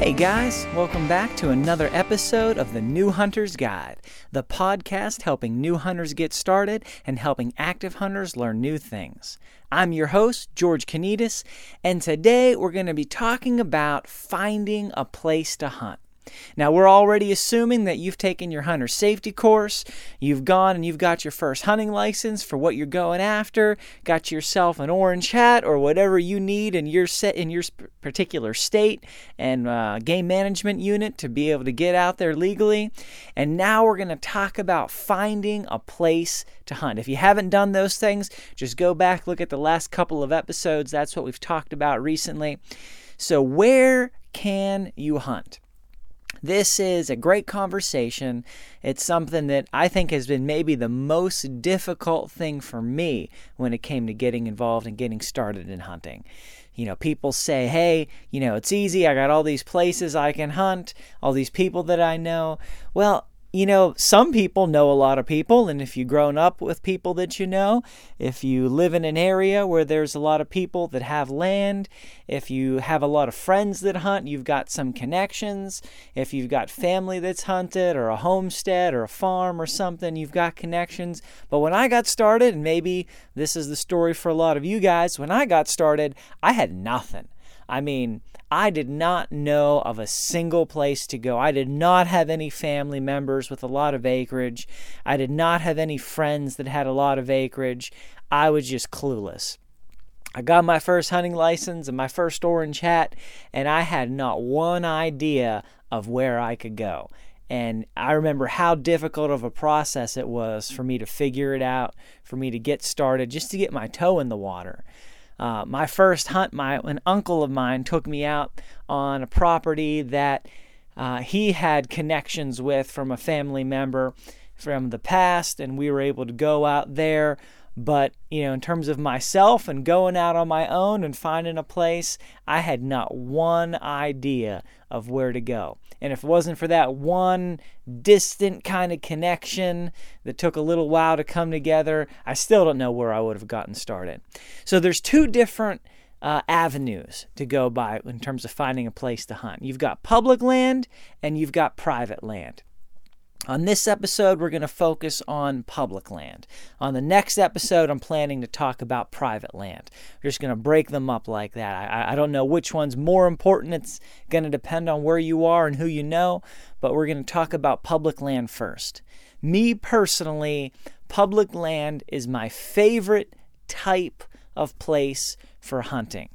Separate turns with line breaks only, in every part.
Hey guys, welcome back to another episode of the New Hunter's Guide, the podcast helping new hunters get started and helping active hunters learn new things. I'm your host, George Kanitas, and today we're going to be talking about finding a place to hunt. Now, we're already assuming that you've taken your hunter safety course, you've gone and you've got your first hunting license for what you're going after, got yourself an orange hat or whatever you need in your set in your particular state and uh, game management unit to be able to get out there legally. And now we're going to talk about finding a place to hunt. If you haven't done those things, just go back, look at the last couple of episodes. That's what we've talked about recently. So, where can you hunt? This is a great conversation. It's something that I think has been maybe the most difficult thing for me when it came to getting involved and getting started in hunting. You know, people say, hey, you know, it's easy. I got all these places I can hunt, all these people that I know. Well, you know, some people know a lot of people, and if you've grown up with people that you know, if you live in an area where there's a lot of people that have land, if you have a lot of friends that hunt, you've got some connections, if you've got family that's hunted, or a homestead, or a farm, or something, you've got connections. But when I got started, and maybe this is the story for a lot of you guys, when I got started, I had nothing. I mean, I did not know of a single place to go. I did not have any family members with a lot of acreage. I did not have any friends that had a lot of acreage. I was just clueless. I got my first hunting license and my first orange hat, and I had not one idea of where I could go. And I remember how difficult of a process it was for me to figure it out, for me to get started, just to get my toe in the water. Uh, my first hunt, my an uncle of mine took me out on a property that uh, he had connections with from a family member from the past, and we were able to go out there. But, you know, in terms of myself and going out on my own and finding a place, I had not one idea of where to go. And if it wasn't for that one distant kind of connection that took a little while to come together, I still don't know where I would have gotten started. So there's two different uh, avenues to go by in terms of finding a place to hunt. You've got public land and you've got private land. On this episode, we're going to focus on public land. On the next episode, I'm planning to talk about private land. We're just going to break them up like that. I, I don't know which one's more important. It's going to depend on where you are and who you know, but we're going to talk about public land first. Me personally, public land is my favorite type of place for hunting.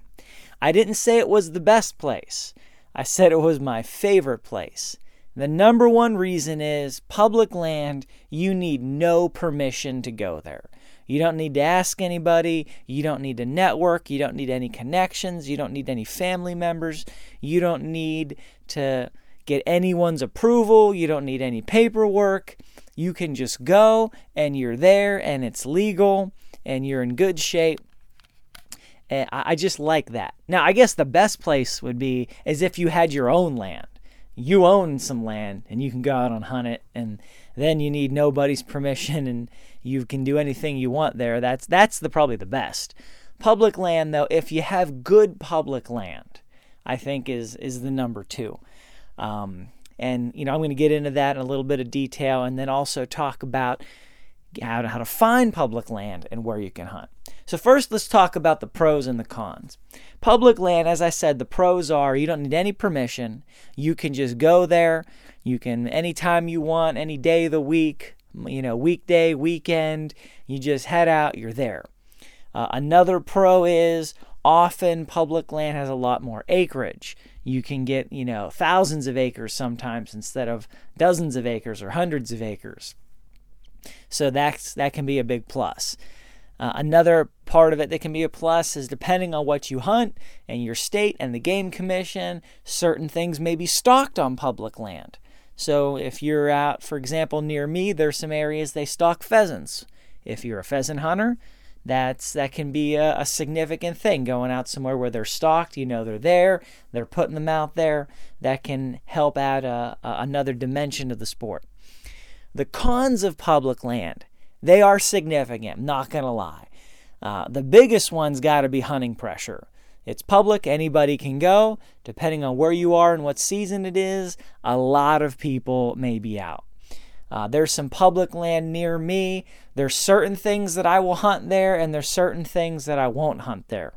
I didn't say it was the best place, I said it was my favorite place. The number one reason is public land, you need no permission to go there. You don't need to ask anybody. You don't need to network. You don't need any connections. You don't need any family members. You don't need to get anyone's approval. You don't need any paperwork. You can just go and you're there and it's legal and you're in good shape. Eh, and I just like that. Now, I guess the best place would be as if you had your own land. You own some land and you can go out and hunt it and then you need nobody's permission and you can do anything you want there. That's that's the probably the best. Public land though, if you have good public land, I think is is the number two. Um, and you know I'm going to get into that in a little bit of detail, and then also talk about how to, how to find public land and where you can hunt. So first, let's talk about the pros and the cons. Public land, as I said, the pros are you don't need any permission. You can just go there. You can anytime you want, any day of the week, you know, weekday, weekend, you just head out, you're there. Uh, another pro is often public land has a lot more acreage. You can get, you know, thousands of acres sometimes instead of dozens of acres or hundreds of acres. So that's that can be a big plus. Uh, another part of it that can be a plus is depending on what you hunt and your state and the game commission, certain things may be stocked on public land. So if you're out, for example, near me, there's some areas they stock pheasants. If you're a pheasant hunter, that's that can be a, a, significant thing going out somewhere where they're stocked you know they're there they're putting them out there that can help add a, a, another dimension to the sport the cons of public land they are significant not gonna lie uh, the biggest one's got to be hunting pressure it's public, anybody can go. Depending on where you are and what season it is, a lot of people may be out. Uh, there's some public land near me. There's certain things that I will hunt there, and there's certain things that I won't hunt there.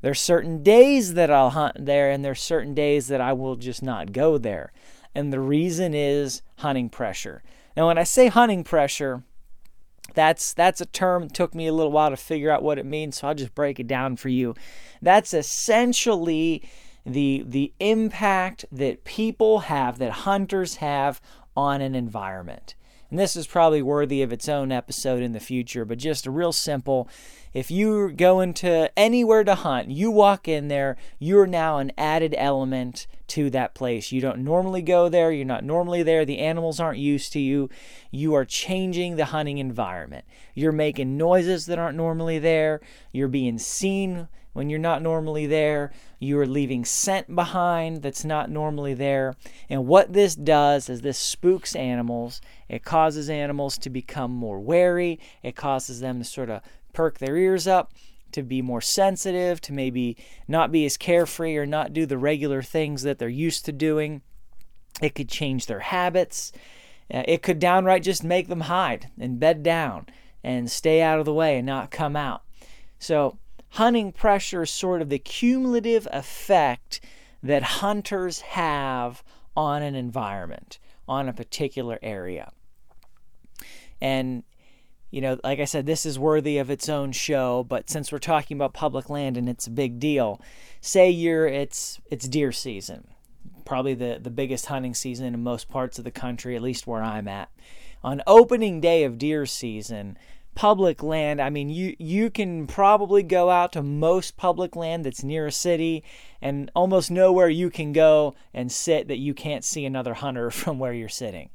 There's certain days that I'll hunt there, and there's certain days that I will just not go there. And the reason is hunting pressure. Now, when I say hunting pressure, that's that's a term that took me a little while to figure out what it means, so I'll just break it down for you. That's essentially the the impact that people have that hunters have on an environment. And this is probably worthy of its own episode in the future, but just a real simple if you go into anywhere to hunt, you walk in there, you're now an added element to that place. You don't normally go there, you're not normally there, the animals aren't used to you. You are changing the hunting environment. You're making noises that aren't normally there, you're being seen when you're not normally there. You are leaving scent behind that's not normally there. And what this does is this spooks animals. It causes animals to become more wary. It causes them to sort of perk their ears up, to be more sensitive, to maybe not be as carefree or not do the regular things that they're used to doing. It could change their habits. Uh, it could downright just make them hide and bed down and stay out of the way and not come out. So, hunting pressure is sort of the cumulative effect that hunters have on an environment, on a particular area. And you know, like I said, this is worthy of its own show, but since we're talking about public land and it's a big deal, say you're it's it's deer season. Probably the, the biggest hunting season in most parts of the country, at least where I'm at. On opening day of deer season, public land, I mean you you can probably go out to most public land that's near a city and almost nowhere you can go and sit that you can't see another hunter from where you're sitting.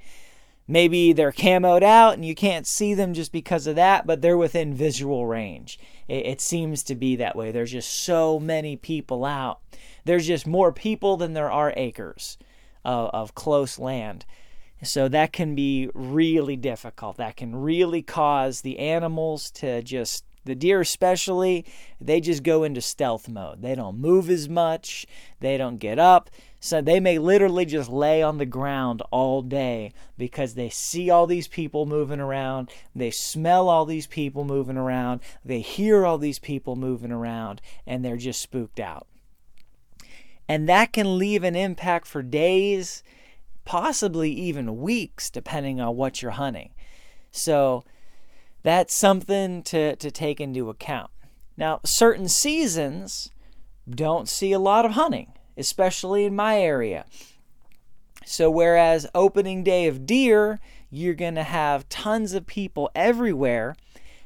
Maybe they're camoed out and you can't see them just because of that, but they're within visual range. It, it, seems to be that way. There's just so many people out. There's just more people than there are acres of, of close land. So that can be really difficult. That can really cause the animals to just the deer, especially, they just go into stealth mode. They don't move as much, they don't get up. So they may literally just lay on the ground all day because they see all these people moving around, they smell all these people moving around, they hear all these people moving around, and they're just spooked out. And that can leave an impact for days, possibly even weeks, depending on what you're hunting. So, that's something to, to take into account. Now, certain seasons don't see a lot of hunting, especially in my area. So, whereas opening day of deer, you're going to have tons of people everywhere,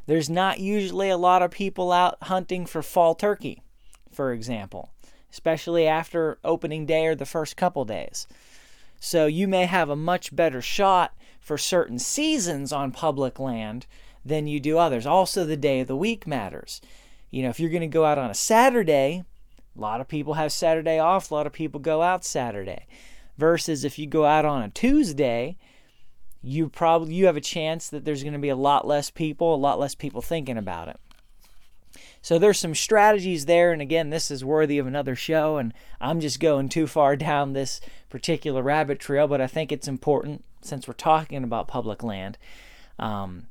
There's not usually a lot of people out hunting for fall turkey, for example, especially after opening day or the first couple days. So you may have a much better shot for certain seasons on public land than you do others. Also, the day of the week matters. You know, if you're going to go out on a Saturday, a lot of people have Saturday off, a lot of people go out Saturday. Versus if you go out on a Tuesday, you probably you have a chance that there's going to be a lot less people, a lot less people thinking about it. So there's some strategies there and again this is worthy of another show and I'm just going too far down this particular rabbit trail, but I think it's important since we're talking about public land. Um,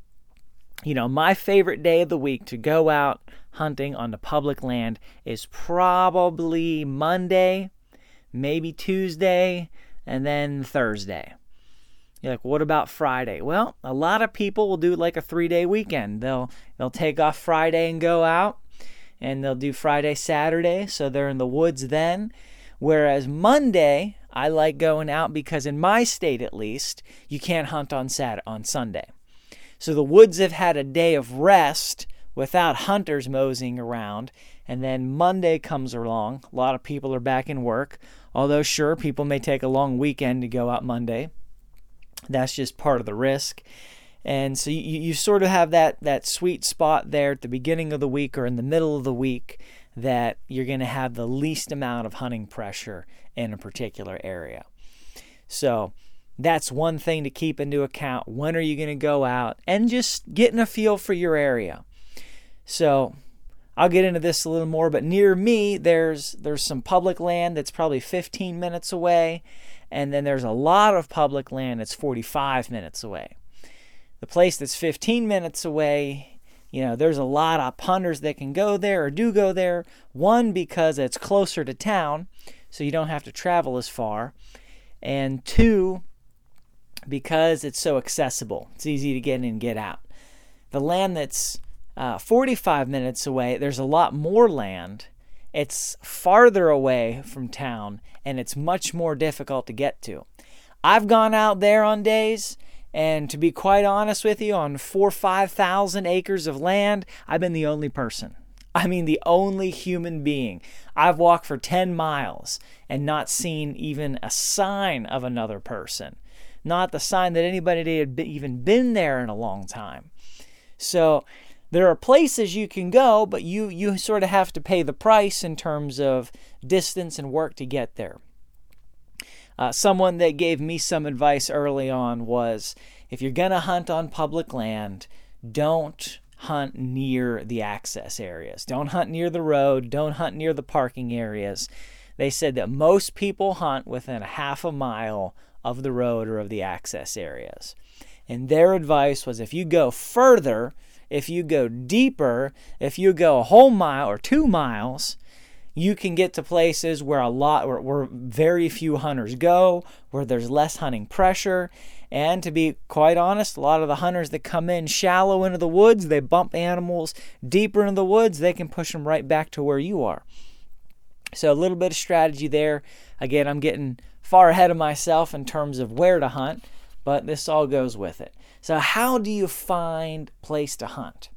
you know, my favorite day of the week to go out hunting on the public land is probably Monday, maybe Tuesday, and then Thursday. You're like, what about Friday? Well, a lot of people will do like a three day weekend. They'll they'll take off Friday and go out, and they'll do Friday, Saturday, so they're in the woods then. Whereas Monday, I like going out because in my state at least, you can't hunt on Saturday on Sunday. So the woods have had a day of rest without hunters moseying around. And then Monday comes along. A lot of people are back in work. Although, sure, people may take a long weekend to go out Monday. That's just part of the risk. And so you, you sort of have that, that sweet spot there at the beginning of the week or in the middle of the week that you're going to have the least amount of hunting pressure in a particular area. So that's one thing to keep into account. When are you going to go out? And just getting a feel for your area. So I'll get into this a little more, but near me there's there's some public land that's probably 15 minutes away, and then there's a lot of public land that's 45 minutes away. The place that's 15 minutes away, you know, there's a lot of punters that can go there or do go there. One because it's closer to town, so you don't have to travel as far, and two because it's so accessible. It's easy to get in and get out. The land that's uh, 45 minutes away, there's a lot more land. It's farther away from town and it's much more difficult to get to. I've gone out there on days, and to be quite honest with you, on four or 5,000 acres of land, I've been the only person. I mean, the only human being. I've walked for 10 miles and not seen even a sign of another person, not the sign that anybody had even been there in a long time. So, there are places you can go, but you you sort of have to pay the price in terms of distance and work to get there. Uh, someone that gave me some advice early on was if you're going to hunt on public land, don't hunt near the access areas. Don't hunt near the road. Don't hunt near the parking areas. They said that most people hunt within a half a mile of the road or of the access areas. And their advice was if you go further, if you go deeper, if you go a whole mile or two miles, you can get to places where a lot where, where, very few hunters go where there's less hunting pressure. And to be quite honest a lot of the hunters that come in shallow into the woods they bump animals deeper into the woods they can push them right back to where you are. So a little bit of strategy there. Again i'm getting far ahead of myself in terms of where to hunt but this all goes with it so, how do you find place to hunt?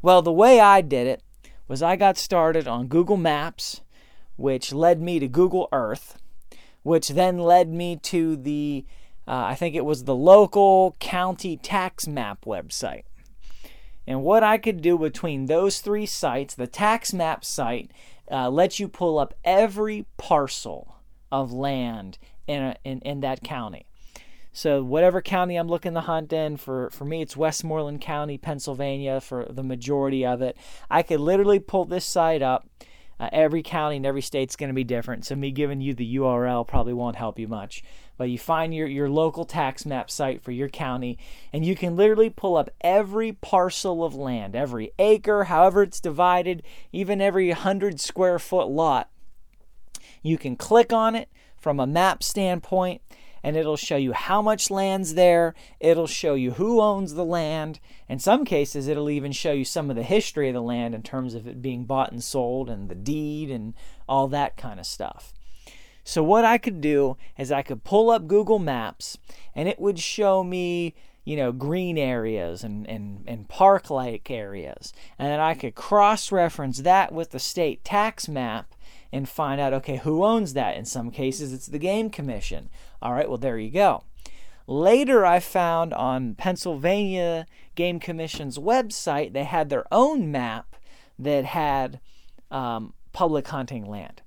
Well, the way I did it was I got started on Google Maps, which led me to Google Earth, which then led me to the uh, I think it was the local county tax map website. And what I could do between those three sites, the tax map site uh, lets you pull up every parcel of land in, a, in, in that county. So whatever county I'm looking to hunt in, for, for me it's Westmoreland County, Pennsylvania for the majority of it. I could literally pull this site up. Uh, every county and every state's going to be different, so me giving you the URL probably won't help you much. But you find your, your local tax map site for your county, and you can literally pull up every parcel of land, every acre, however it's divided, even every 100 square foot lot. You can click on it from a map standpoint and it'll show you how much land's there. It'll show you who owns the land. In some cases, it'll even show you some of the history of the land in terms of it being bought and sold and the deed and all that kind of stuff. So, what I could do is I could pull up Google Maps and it would show me, you know, green areas and, and, and park like areas. And then I could cross reference that with the state tax map and find out, okay, who owns that? In some cases, it's the Game Commission. All right, well, there you go. Later, I found on Pennsylvania Game Commission's website, they had their own map that had um, public hunting land.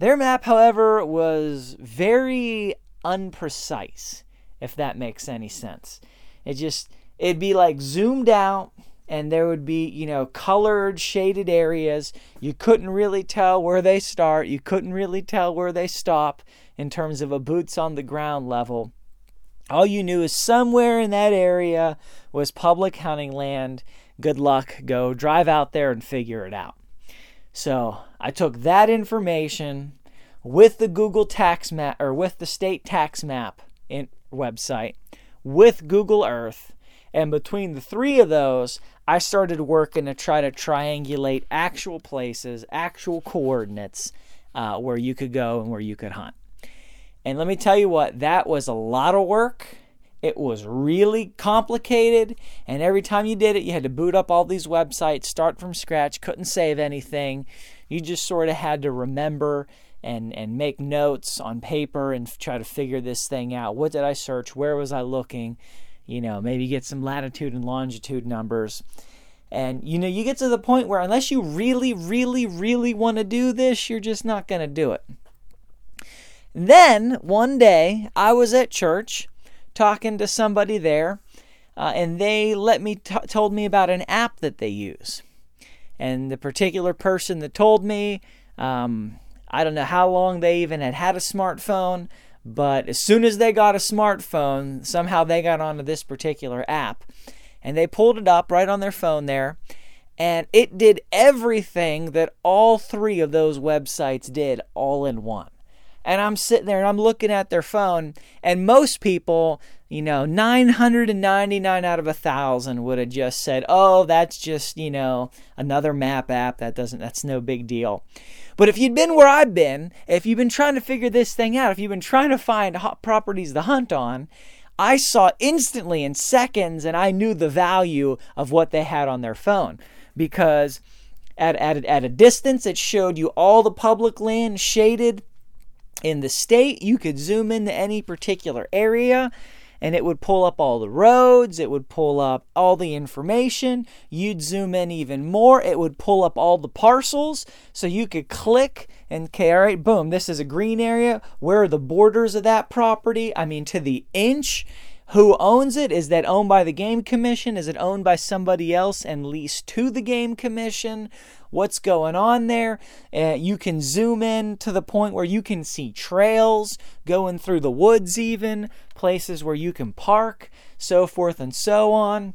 Their map, however, was very unprecise if that makes any sense. It just it'd be like zoomed out and there would be, you know, colored shaded areas. You couldn't really tell where they start, you couldn't really tell where they stop in terms of a boots on the ground level. All you knew is somewhere in that area was public hunting land. Good luck. Go drive out there and figure it out. So I took that information with the Google tax map or with the state tax map in, website with Google Earth. And between the three of those, I started working to try to triangulate actual places, actual coordinates uh, where you could go and where you could hunt. And let me tell you what, that was a lot of work. It was really complicated. And every time you did it, you had to boot up all these websites, start from scratch, couldn't save anything. You just sort of had to remember and and make notes on paper and try to figure this thing out. What did I search? Where was I looking? You know, maybe get some latitude and longitude numbers. And you know, you get to the point where unless you really, really, really want to do this, you're just not going to do it. Then one day, I was at church talking to somebody there, uh, and they let me t- told me about an app that they use. And the particular person that told me um, I don't know how long they even had had a smartphone, but as soon as they got a smartphone, somehow they got onto this particular app and they pulled it up right on their phone there and it did everything that all three of those websites did all in one. And I'm sitting there and I'm looking at their phone, and most people, you know, 999 out of a thousand would have just said, "Oh, that's just you know another map app. That doesn't. That's no big deal." But if you'd been where I've been, if you've been trying to figure this thing out, if you've been trying to find hot properties to hunt on, I saw instantly in seconds and I knew the value of what they had on their phone because at, at, at a distance it showed you all the public land shaded in the state. You could zoom into any particular area and it would pull up all the roads, it would pull up all the information. You'd zoom in even more, it would pull up all the parcels so you could click and okay, all right, boom, this is a green area. Where are the borders of that property? I mean, to the inch. Who owns it? Is that owned by the Game Commission? Is it owned by somebody else and leased to the Game Commission? What's going on there? Uh, you can zoom in to the point where you can see trails going through the woods, even places where you can park, so forth and so on.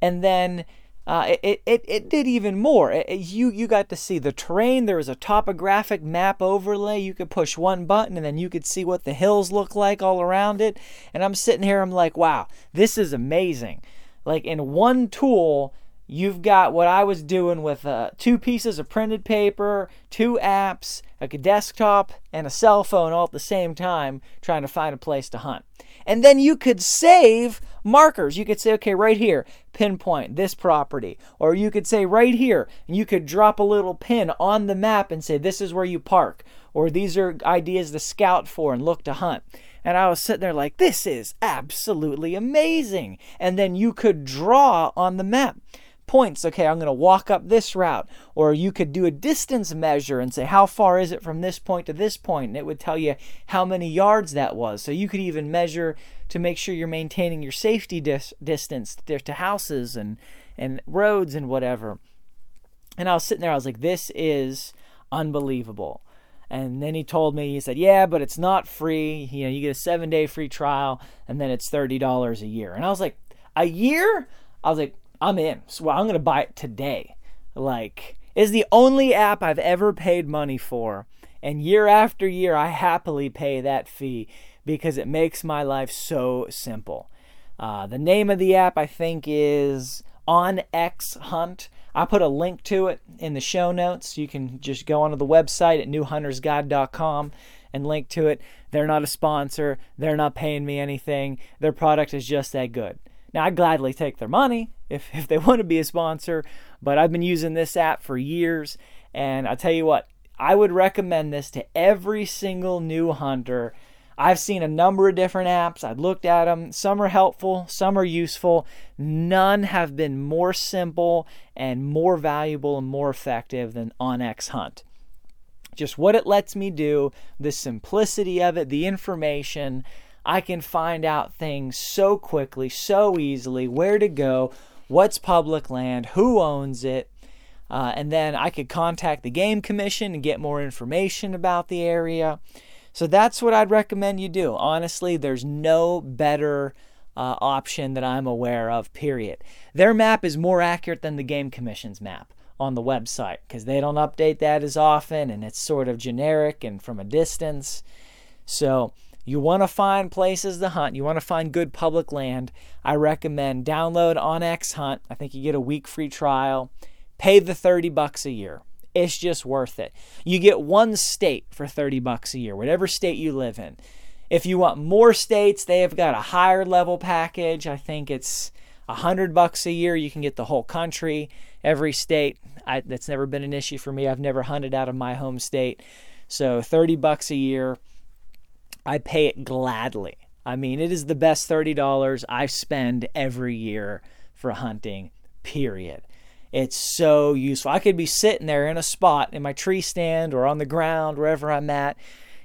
And then uh, it, it, it did even more. It, you, you got to see the terrain. There was a topographic map overlay. You could push one button and then you could see what the hills look like all around it. And I'm sitting here, I'm like, wow, this is amazing. Like in one tool, you've got what I was doing with uh, two pieces of printed paper, two apps, a desktop, and a cell phone all at the same time trying to find a place to hunt. And then you could save markers. You could say, okay, right here, pinpoint this property. Or you could say right here, and you could drop a little pin on the map and say, this is where you park. Or these are ideas to scout for and look to hunt. And I was sitting there like, this is absolutely amazing. And then you could draw on the map points. Okay, I'm going to walk up this route. Or you could do a distance measure and say, how far is it from this point to this point? And it would tell you how many yards that was. So you could even measure to make sure you're maintaining your safety dis- distance to houses and, and roads and whatever. And I was sitting there, I was like, this is unbelievable. And then he told me, he said, Yeah, but it's not free. You know, you get a seven day free trial and then it's $30 a year. And I was like, A year? I was like, I'm in. So I'm going to buy it today. Like, is the only app I've ever paid money for. And year after year, I happily pay that fee because it makes my life so simple. Uh, the name of the app, I think, is OnX Hunt. I put a link to it in the show notes. You can just go onto the website at newhuntersguide.com and link to it. They're not a sponsor, they're not paying me anything. Their product is just that good. Now, I'd gladly take their money if, if they want to be a sponsor, but I've been using this app for years. And I'll tell you what, I would recommend this to every single new hunter. I've seen a number of different apps. I've looked at them. Some are helpful, some are useful. None have been more simple and more valuable and more effective than OnX Hunt. Just what it lets me do, the simplicity of it, the information. I can find out things so quickly, so easily, where to go, what's public land, who owns it, uh, and then I could contact the Game Commission and get more information about the area. So that's what I'd recommend you do. Honestly, there's no better uh, option that I'm aware of, period. Their map is more accurate than the Game Commission's map on the website because they don't update that as often and it's sort of generic and from a distance. So, you want to find places to hunt, you want to find good public land, I recommend download OnX Hunt. I think you get a week free trial. Pay the 30 bucks a year. It's just worth it. You get one state for 30 bucks a year, whatever state you live in. If you want more states, they have got a higher level package. I think it's a hundred bucks a year. You can get the whole country, every state. I, that's never been an issue for me. I've never hunted out of my home state. So 30 bucks a year I pay it gladly. I mean, it is the best $30 I spend every year for hunting, period. It's so useful. I could be sitting there in a spot in my tree stand or on the ground, wherever I'm at,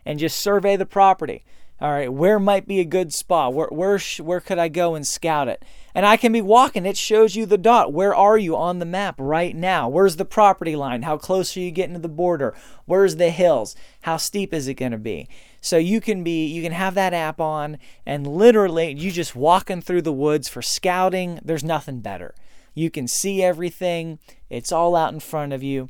and just survey the property. All right, where might be a good spot? Where where where could I go and scout it? And I can be walking. It shows you the dot. Where are you on the map right now? Where's the property line? How close are you getting to the border? Where's the hills? How steep is it going to be? So you can be you can have that app on and literally you just walking through the woods for scouting. There's nothing better. You can see everything. It's all out in front of you.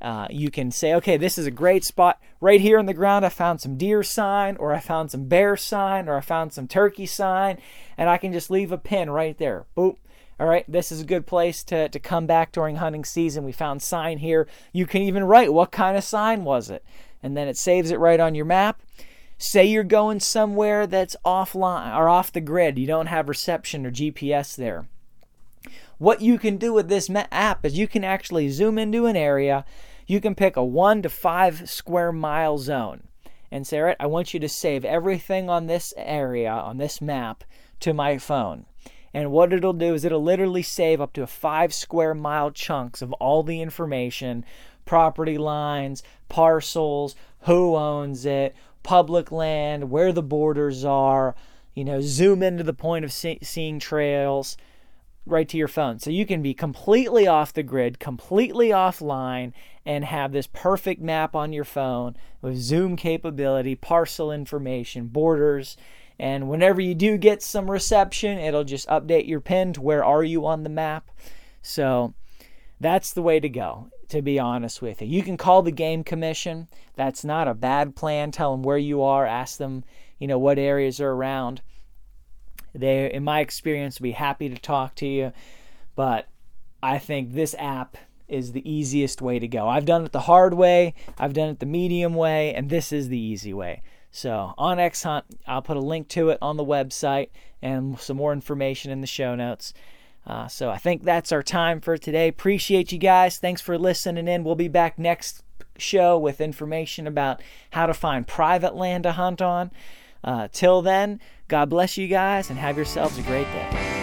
Uh, you can say, okay, this is a great spot. Right here on the ground, I found some deer sign, or I found some bear sign, or I found some turkey sign, and I can just leave a pin right there. Boop. All right, this is a good place to, to come back during hunting season. We found sign here. You can even write what kind of sign was it, and then it saves it right on your map. Say you're going somewhere that's offline or off the grid, you don't have reception or GPS there. What you can do with this app is you can actually zoom into an area. You can pick a one to five square mile zone and say, all right, I want you to save everything on this area, on this map, to my phone. And what it'll do is it'll literally save up to five square mile chunks of all the information property lines, parcels, who owns it, public land, where the borders are, you know, zoom into the point of see- seeing trails right to your phone. So you can be completely off the grid, completely offline, and have this perfect map on your phone with zoom capability, parcel information, borders. And whenever you do get some reception, it'll just update your pin to where are you on the map. So that's the way to go to be honest with you. You can call the game commission. That's not a bad plan. Tell them where you are, ask them, you know, what areas are around. They in my experience will be happy to talk to you, but I think this app is the easiest way to go. I've done it the hard way, I've done it the medium way, and this is the easy way. So, OnX Hunt, I'll put a link to it on the website and some more information in the show notes. Uh, so I think that's our time for today. Appreciate you guys. Thanks for listening in. We'll be back next show with information about how to find private land to hunt on. Uh, till then, God bless you guys and have yourselves a great day.